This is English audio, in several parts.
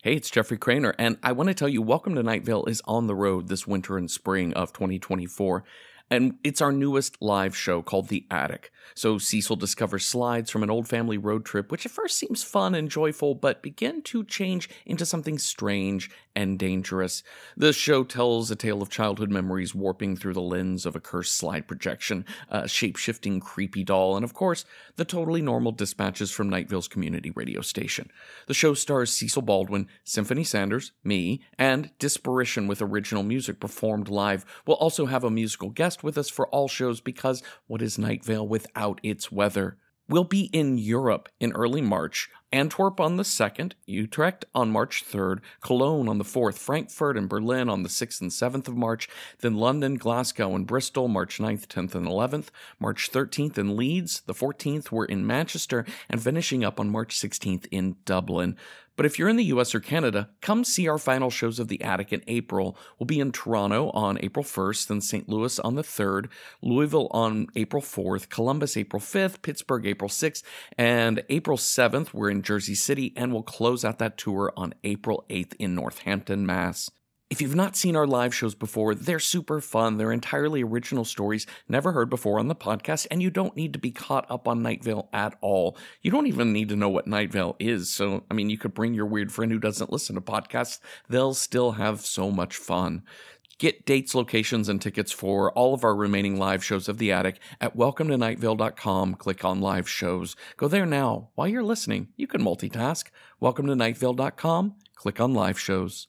Hey, it's Jeffrey Cranor, and I want to tell you Welcome to Night Vale is on the road this winter and spring of 2024. And it's our newest live show called The Attic. So Cecil discovers slides from an old family road trip, which at first seems fun and joyful, but begin to change into something strange and dangerous. The show tells a tale of childhood memories warping through the lens of a cursed slide projection, a shape shifting creepy doll, and of course, the totally normal dispatches from Night Vale's community radio station. The show stars Cecil Baldwin, Symphony Sanders, me, and Disparition with original music performed live. We'll also have a musical guest with us for all shows because what is Night without its weather? We'll be in Europe in early March, Antwerp on the 2nd, Utrecht on March 3rd, Cologne on the 4th, Frankfurt and Berlin on the 6th and 7th of March, then London, Glasgow, and Bristol March 9th, 10th, and 11th, March 13th in Leeds, the 14th we're in Manchester, and finishing up on March 16th in Dublin. But if you're in the US or Canada, come see our final shows of The Attic in April. We'll be in Toronto on April 1st, then St. Louis on the 3rd, Louisville on April 4th, Columbus April 5th, Pittsburgh April 6th, and April 7th, we're in Jersey City, and we'll close out that tour on April 8th in Northampton, Mass. If you've not seen our live shows before, they're super fun. They're entirely original stories never heard before on the podcast, and you don't need to be caught up on Night Vale at all. You don't even need to know what Night Vale is. So, I mean, you could bring your weird friend who doesn't listen to podcasts. They'll still have so much fun. Get dates, locations, and tickets for all of our remaining live shows of The Attic at welcometonightvale.com. Click on live shows. Go there now. While you're listening, you can multitask. Welcometonightvale.com. Click on live shows.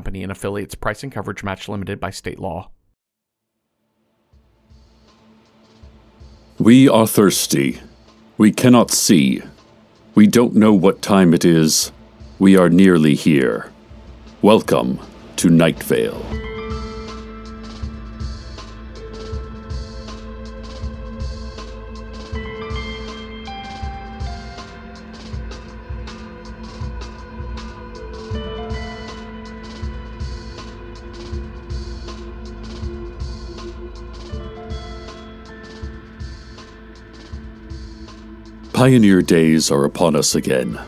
and affiliates price and coverage match limited by state law. We are thirsty. We cannot see. We don't know what time it is. We are nearly here. Welcome to Night Vale. Pioneer days are upon us again.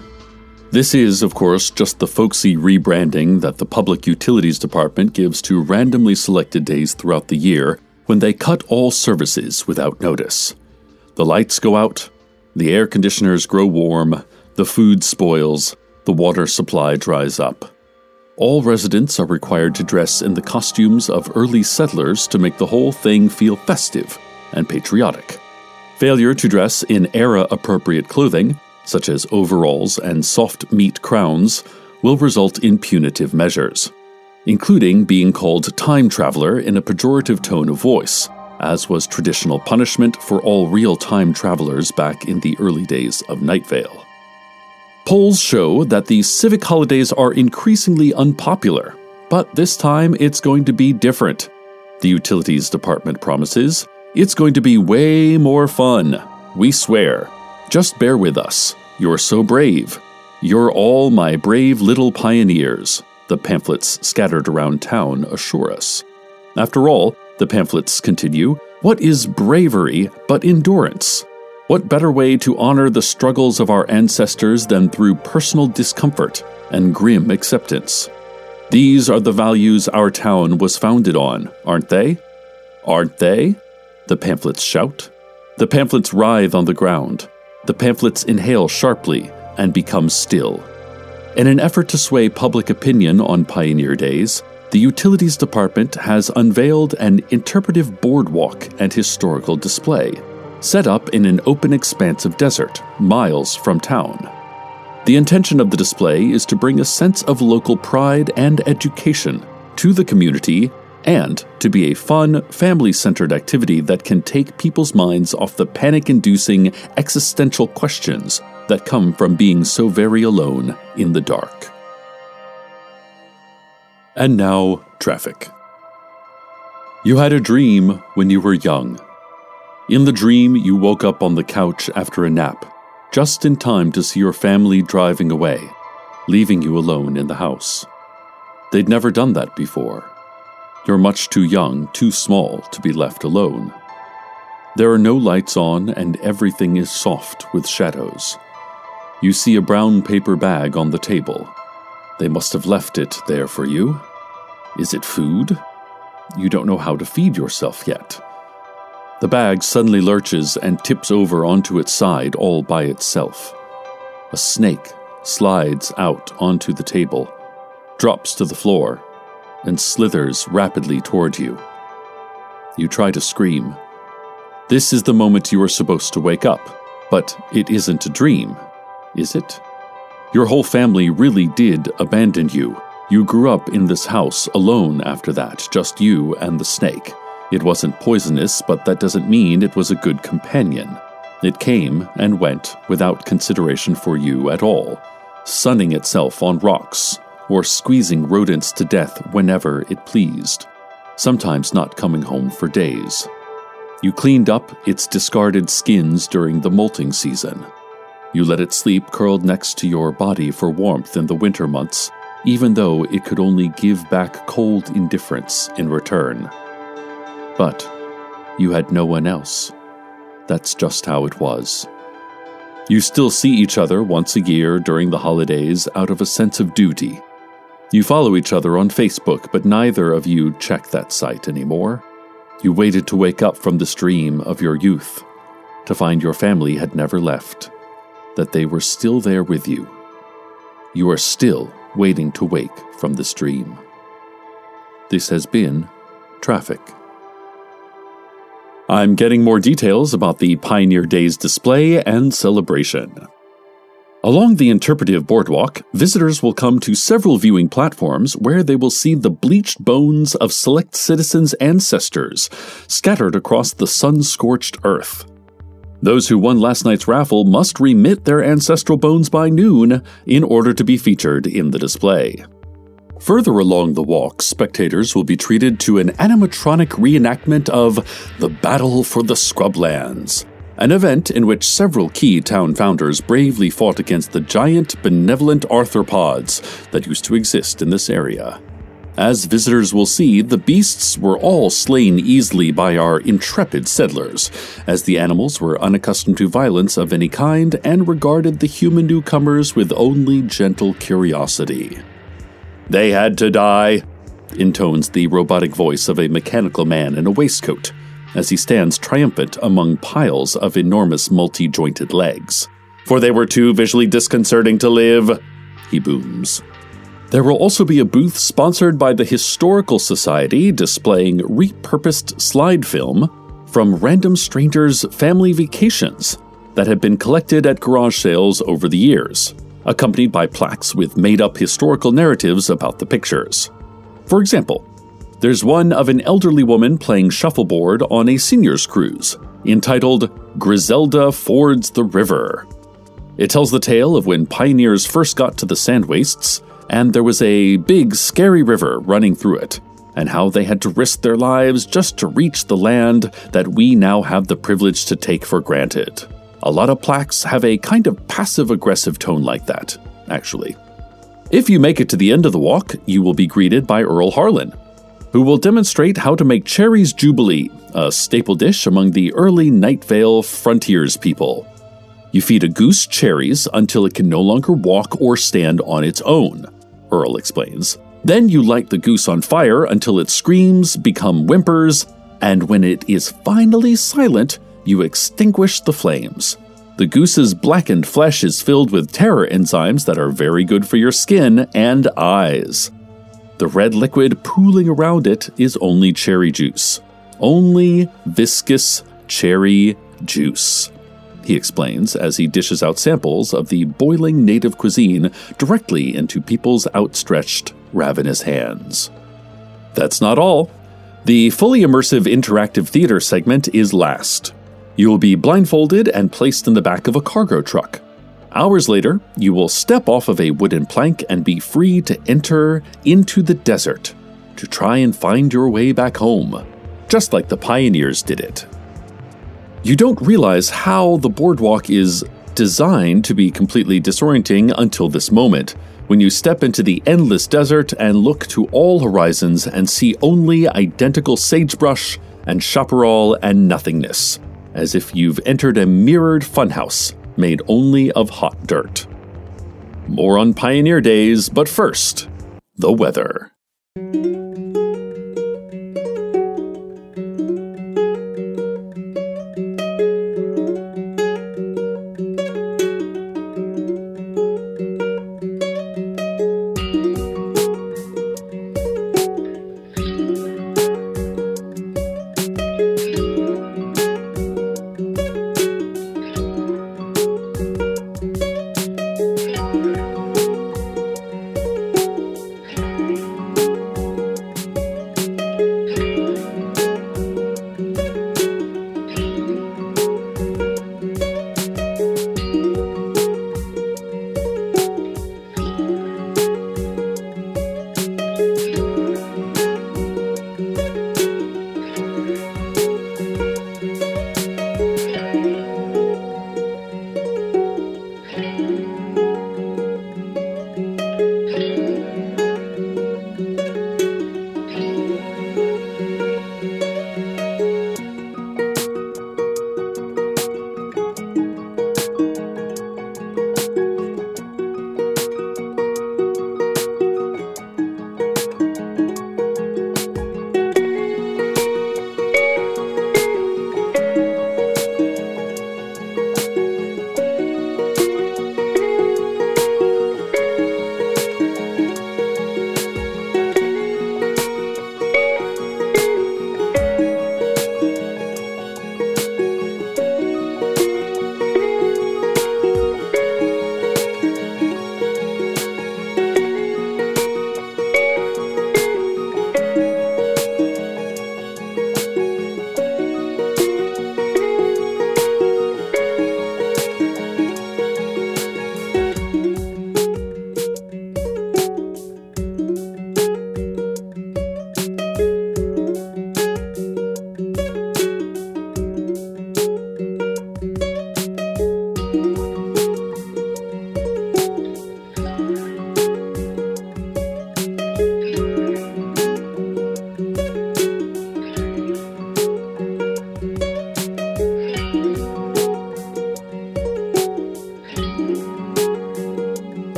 This is, of course, just the folksy rebranding that the Public Utilities Department gives to randomly selected days throughout the year when they cut all services without notice. The lights go out, the air conditioners grow warm, the food spoils, the water supply dries up. All residents are required to dress in the costumes of early settlers to make the whole thing feel festive and patriotic. Failure to dress in era appropriate clothing, such as overalls and soft meat crowns, will result in punitive measures, including being called time traveler in a pejorative tone of voice, as was traditional punishment for all real time travelers back in the early days of Night Vale. Polls show that the civic holidays are increasingly unpopular, but this time it's going to be different. The Utilities Department promises it's going to be way more fun. We swear. Just bear with us. You're so brave. You're all my brave little pioneers, the pamphlets scattered around town assure us. After all, the pamphlets continue, what is bravery but endurance? What better way to honor the struggles of our ancestors than through personal discomfort and grim acceptance? These are the values our town was founded on, aren't they? Aren't they? The pamphlets shout. The pamphlets writhe on the ground. The pamphlets inhale sharply and become still. In an effort to sway public opinion on Pioneer Days, the Utilities Department has unveiled an interpretive boardwalk and historical display, set up in an open expanse of desert, miles from town. The intention of the display is to bring a sense of local pride and education to the community and to be a fun, family centered activity that can take people's minds off the panic inducing existential questions that come from being so very alone in the dark. And now, traffic. You had a dream when you were young. In the dream, you woke up on the couch after a nap, just in time to see your family driving away, leaving you alone in the house. They'd never done that before. You're much too young, too small to be left alone. There are no lights on, and everything is soft with shadows. You see a brown paper bag on the table. They must have left it there for you. Is it food? You don't know how to feed yourself yet. The bag suddenly lurches and tips over onto its side all by itself. A snake slides out onto the table, drops to the floor, and slithers rapidly toward you. You try to scream. This is the moment you are supposed to wake up, but it isn't a dream, is it? Your whole family really did abandon you. You grew up in this house alone after that, just you and the snake. It wasn't poisonous, but that doesn't mean it was a good companion. It came and went without consideration for you at all, sunning itself on rocks, or squeezing rodents to death whenever it pleased, sometimes not coming home for days. You cleaned up its discarded skins during the molting season. You let it sleep curled next to your body for warmth in the winter months, even though it could only give back cold indifference in return. But you had no one else. That's just how it was. You still see each other once a year during the holidays out of a sense of duty you follow each other on Facebook, but neither of you check that site anymore. You waited to wake up from the dream of your youth, to find your family had never left, that they were still there with you. You are still waiting to wake from this dream. This has been Traffic. I'm getting more details about the Pioneer Days display and celebration. Along the interpretive boardwalk, visitors will come to several viewing platforms where they will see the bleached bones of select citizens' ancestors scattered across the sun scorched earth. Those who won last night's raffle must remit their ancestral bones by noon in order to be featured in the display. Further along the walk, spectators will be treated to an animatronic reenactment of the Battle for the Scrublands, an event in which several key town founders bravely fought against the giant, benevolent arthropods that used to exist in this area. As visitors will see, the beasts were all slain easily by our intrepid settlers, as the animals were unaccustomed to violence of any kind and regarded the human newcomers with only gentle curiosity. They had to die, intones the robotic voice of a mechanical man in a waistcoat as he stands triumphant among piles of enormous multi jointed legs. For they were too visually disconcerting to live, he booms. There will also be a booth sponsored by the Historical Society displaying repurposed slide film from random strangers' family vacations that have been collected at garage sales over the years, accompanied by plaques with made up historical narratives about the pictures. For example, there's one of an elderly woman playing shuffleboard on a senior's cruise, entitled Griselda Fords the River. It tells the tale of when pioneers first got to the sand wastes, and there was a big, scary river running through it, and how they had to risk their lives just to reach the land that we now have the privilege to take for granted. A lot of plaques have a kind of passive aggressive tone like that, actually. If you make it to the end of the walk, you will be greeted by Earl Harlan, who will demonstrate how to make Cherries Jubilee, a staple dish among the early Night Vale frontiers people. You feed a goose cherries until it can no longer walk or stand on its own, Earl explains. Then you light the goose on fire until it screams, become whimpers, and when it is finally silent, you extinguish the flames. The goose's blackened flesh is filled with terror enzymes that are very good for your skin and eyes. The red liquid pooling around it is only cherry juice. Only viscous cherry juice. He explains as he dishes out samples of the boiling native cuisine directly into people's outstretched, ravenous hands. That's not all. The fully immersive interactive theater segment is last. You will be blindfolded and placed in the back of a cargo truck. Hours later, you will step off of a wooden plank and be free to enter into the desert to try and find your way back home, just like the pioneers did it. You don't realize how the boardwalk is designed to be completely disorienting until this moment, when you step into the endless desert and look to all horizons and see only identical sagebrush and chaparral and nothingness, as if you've entered a mirrored funhouse made only of hot dirt. More on Pioneer Days, but first, the weather.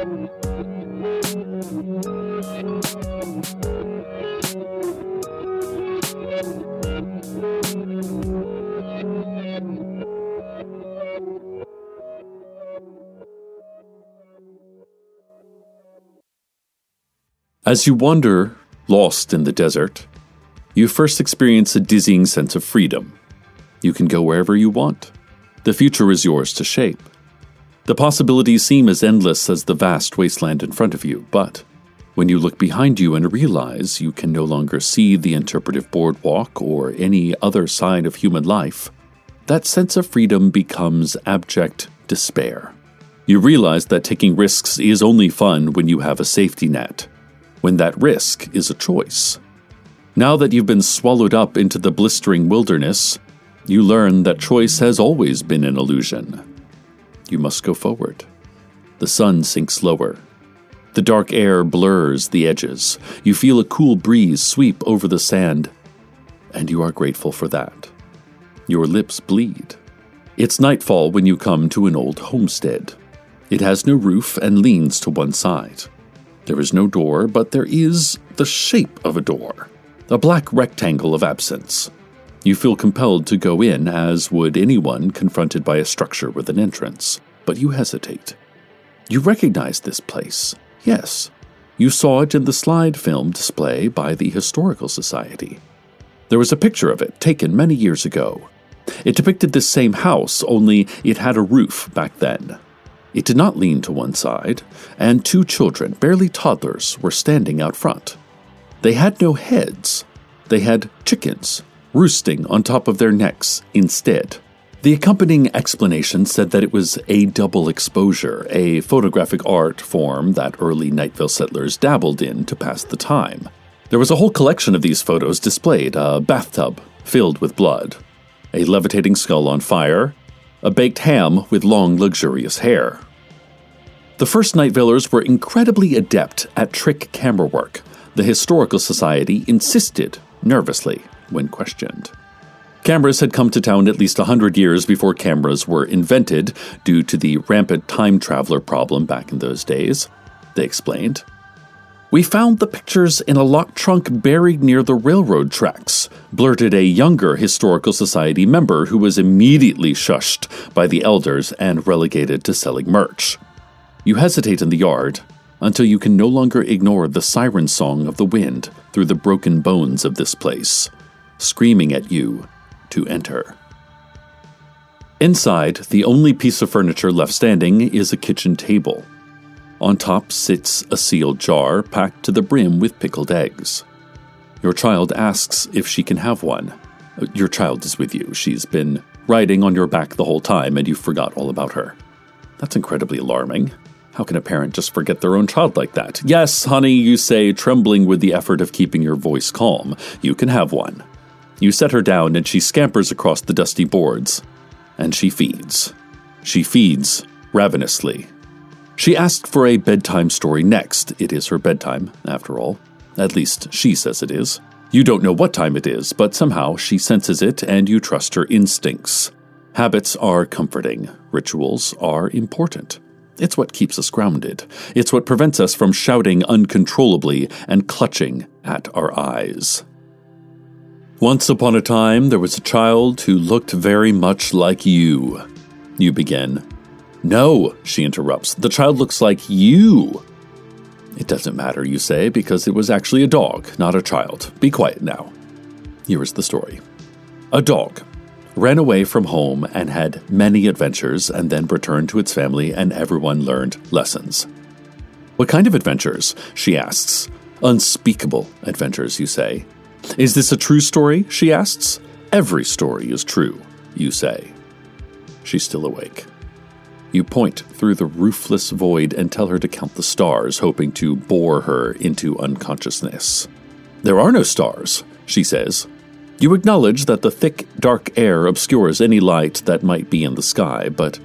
As you wander, lost in the desert, you first experience a dizzying sense of freedom. You can go wherever you want. The future is yours to shape. The possibilities seem as endless as the vast wasteland in front of you, but when you look behind you and realize you can no longer see the interpretive boardwalk or any other sign of human life, that sense of freedom becomes abject despair. You realize that taking risks is only fun when you have a safety net when that risk is a choice. Now that you've been swallowed up into the blistering wilderness, you learn that choice has always been an illusion. You must go forward. The sun sinks lower. The dark air blurs the edges. You feel a cool breeze sweep over the sand, and you are grateful for that. Your lips bleed. It's nightfall when you come to an old homestead. It has no roof and leans to one side. There is no door, but there is the shape of a door a black rectangle of absence. You feel compelled to go in, as would anyone confronted by a structure with an entrance, but you hesitate. You recognize this place. Yes, You saw it in the slide film display by the Historical Society. There was a picture of it taken many years ago. It depicted this same house, only it had a roof back then. It did not lean to one side, and two children, barely toddlers, were standing out front. They had no heads. They had chickens roosting on top of their necks instead. The accompanying explanation said that it was a double exposure, a photographic art form that early Night Vale settlers dabbled in to pass the time. There was a whole collection of these photos displayed a bathtub filled with blood, a levitating skull on fire, a baked ham with long, luxurious hair. The first Night Valers were incredibly adept at trick camera work. The Historical Society insisted, nervously, when questioned. Cameras had come to town at least a hundred years before cameras were invented due to the rampant time traveler problem back in those days, they explained. We found the pictures in a locked trunk buried near the railroad tracks, blurted a younger Historical Society member who was immediately shushed by the elders and relegated to selling merch. You hesitate in the yard until you can no longer ignore the siren song of the wind through the broken bones of this place, screaming at you to enter. Inside, the only piece of furniture left standing is a kitchen table. On top sits a sealed jar packed to the brim with pickled eggs. Your child asks if she can have one. Your child is with you. She's been riding on your back the whole time, and you forgot all about her. That's incredibly alarming. How can a parent just forget their own child like that? Yes, honey, you say, trembling with the effort of keeping your voice calm. You can have one. You set her down, and she scampers across the dusty boards. And she feeds. She feeds ravenously. She asked for a bedtime story next. It is her bedtime, after all. At least she says it is. You don't know what time it is, but somehow she senses it and you trust her instincts. Habits are comforting, rituals are important. It's what keeps us grounded. It's what prevents us from shouting uncontrollably and clutching at our eyes. Once upon a time, there was a child who looked very much like you. You begin. No, she interrupts. The child looks like you. It doesn't matter, you say, because it was actually a dog, not a child. Be quiet now. Here is the story. A dog ran away from home and had many adventures and then returned to its family, and everyone learned lessons. What kind of adventures? she asks. Unspeakable adventures, you say. Is this a true story? she asks. Every story is true, you say. She's still awake. You point through the roofless void and tell her to count the stars, hoping to bore her into unconsciousness. There are no stars, she says, you acknowledge that the thick, dark air obscures any light that might be in the sky, but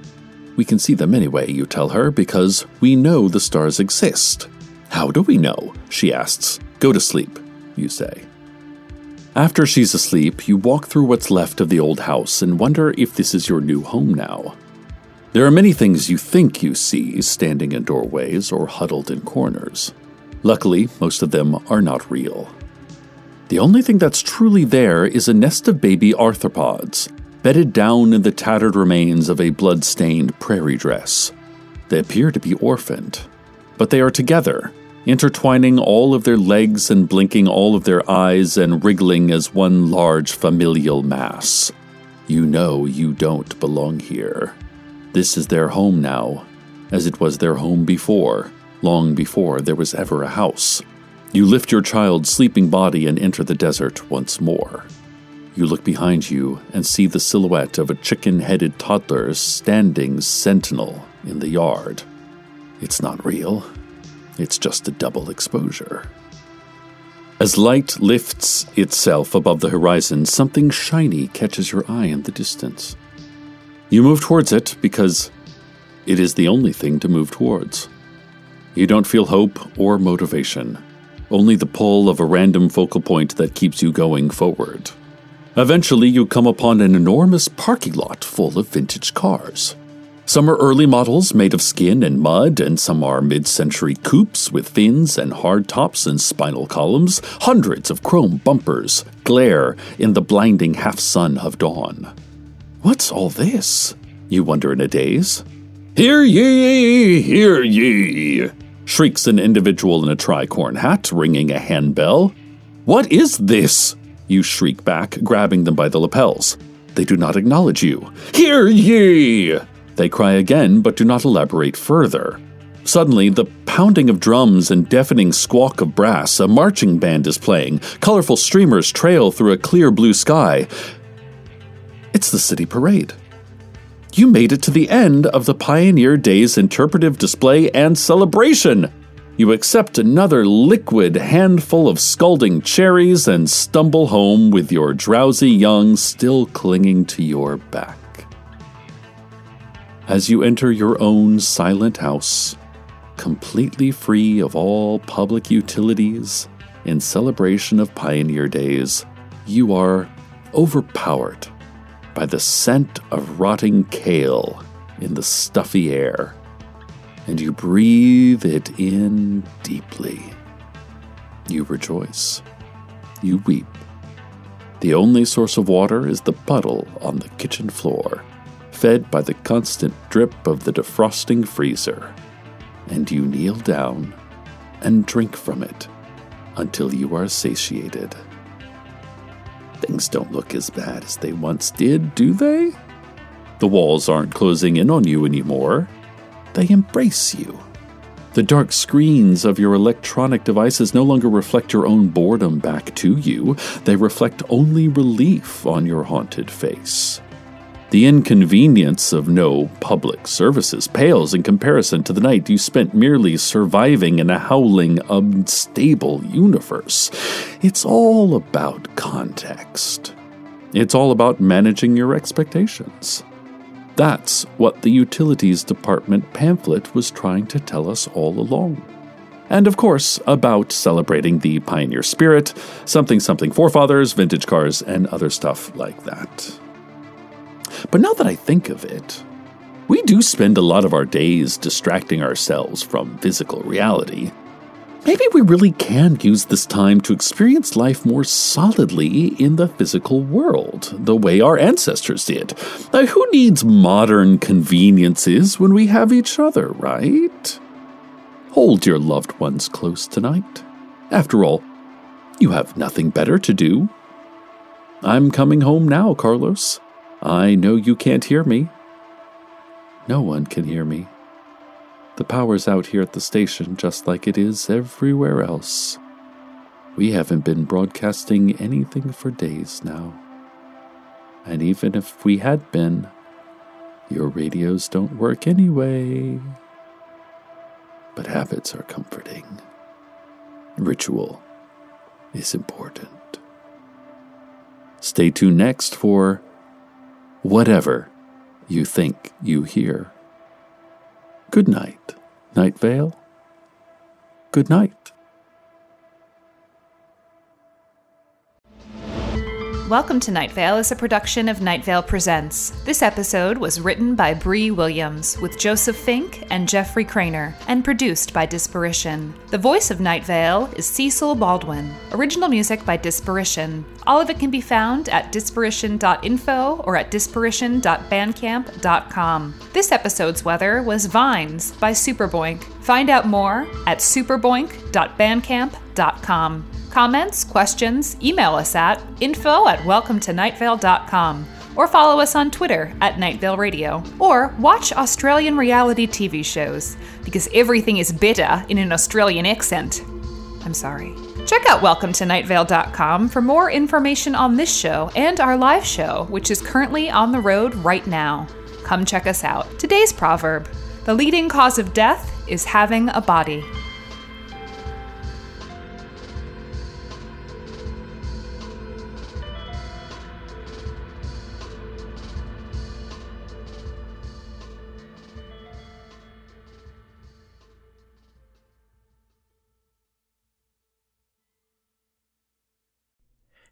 we can see them anyway, you tell her, because we know the stars exist. How do we know? she asks. Go to sleep, you say. After she's asleep, you walk through what's left of the old house and wonder if this is your new home now. There are many things you think you see standing in doorways or huddled in corners. Luckily, most of them are not real. The only thing that's truly there is a nest of baby arthropods, bedded down in the tattered remains of a blood-stained prairie dress. They appear to be orphaned, but they are together, intertwining all of their legs and blinking all of their eyes and wriggling as one large familial mass. You know you don't belong here. This is their home now, as it was their home before, long before there was ever a house. You lift your child's sleeping body and enter the desert once more. You look behind you and see the silhouette of a chicken headed toddler standing sentinel in the yard. It's not real, it's just a double exposure. As light lifts itself above the horizon, something shiny catches your eye in the distance. You move towards it because it is the only thing to move towards. You don't feel hope or motivation only the pull of a random focal point that keeps you going forward. Eventually, you come upon an enormous parking lot full of vintage cars. Some are early models made of skin and mud, and some are mid century coupes with fins and hard tops and spinal columns. Hundreds of chrome bumpers glare in the blinding half sun of dawn. What's all this? You wonder in a daze. Hear ye, hear ye, shrieks an individual in a tricorn hat, ringing a handbell. What is this? You shriek back, grabbing them by the lapels. They do not acknowledge you. Hear ye! They cry again, but do not elaborate further. Suddenly, the pounding of drums and deafening squawk of brass, a marching band is playing. Colorful streamers trail through a clear blue sky. It's the city parade. You made it to the end of the Pioneer Days interpretive display and celebration. You accept another liquid handful of scalding cherries and stumble home with your drowsy young still clinging to your back. As you enter your own silent house, completely free of all public utilities, in celebration of Pioneer Days, you are overpowered by the scent of rotting kale in the stuffy air and you breathe it in deeply. You rejoice. You weep. The only source of water is the puddle on the kitchen floor, fed by the constant drip of the defrosting freezer. And you kneel down and drink from it until you are satiated. Things don't look as bad as they once did, do they? The walls aren't closing in on you anymore. They embrace you. The dark screens of your electronic devices no longer reflect your own boredom back to you, they reflect only relief on your haunted face. The inconvenience of no public services pales in comparison to the night you spent merely surviving in a howling, unstable universe. It's all about context. It's all about managing your expectations. That's what the Utilities Department pamphlet was trying to tell us all along. And of course, about celebrating the pioneer spirit, something something forefathers, vintage cars, and other stuff like that. But now that I think of it, we do spend a lot of our days distracting ourselves from physical reality Maybe we really can use this time to experience life more solidly in the physical world, the way our ancestors did. Now, who needs modern conveniences when we have each other, right? Hold your loved ones close tonight. After all, you have nothing better to do. I'm coming home now, Carlos. I know you can't hear me. No one can hear me. The power's out here at the station just like it is everywhere else. We haven't been broadcasting anything for days now. And even if we had been, your radios don't work anyway. But habits are comforting. Ritual is important. Stay tuned next for whatever you think you hear. Good night, Night Vale. Good night. Welcome to Night Vale is a production of Night Vale Presents. This episode was written by Brie Williams with Joseph Fink and Jeffrey Cranor and produced by Disparition. The voice of Night Vale is Cecil Baldwin. Original music by Disparition. All of it can be found at disparition.info or at disparition.bandcamp.com. This episode's weather was Vines by Super Boink. Find out more at superboink.bandcamp.com. Comments, questions, email us at info at welcometonightvale.com or follow us on Twitter at Night Vale Radio. Or watch Australian reality TV shows, because everything is better in an Australian accent. I'm sorry. Check out welcometonightvale.com for more information on this show and our live show, which is currently on the road right now. Come check us out. Today's proverb The leading cause of death is having a body.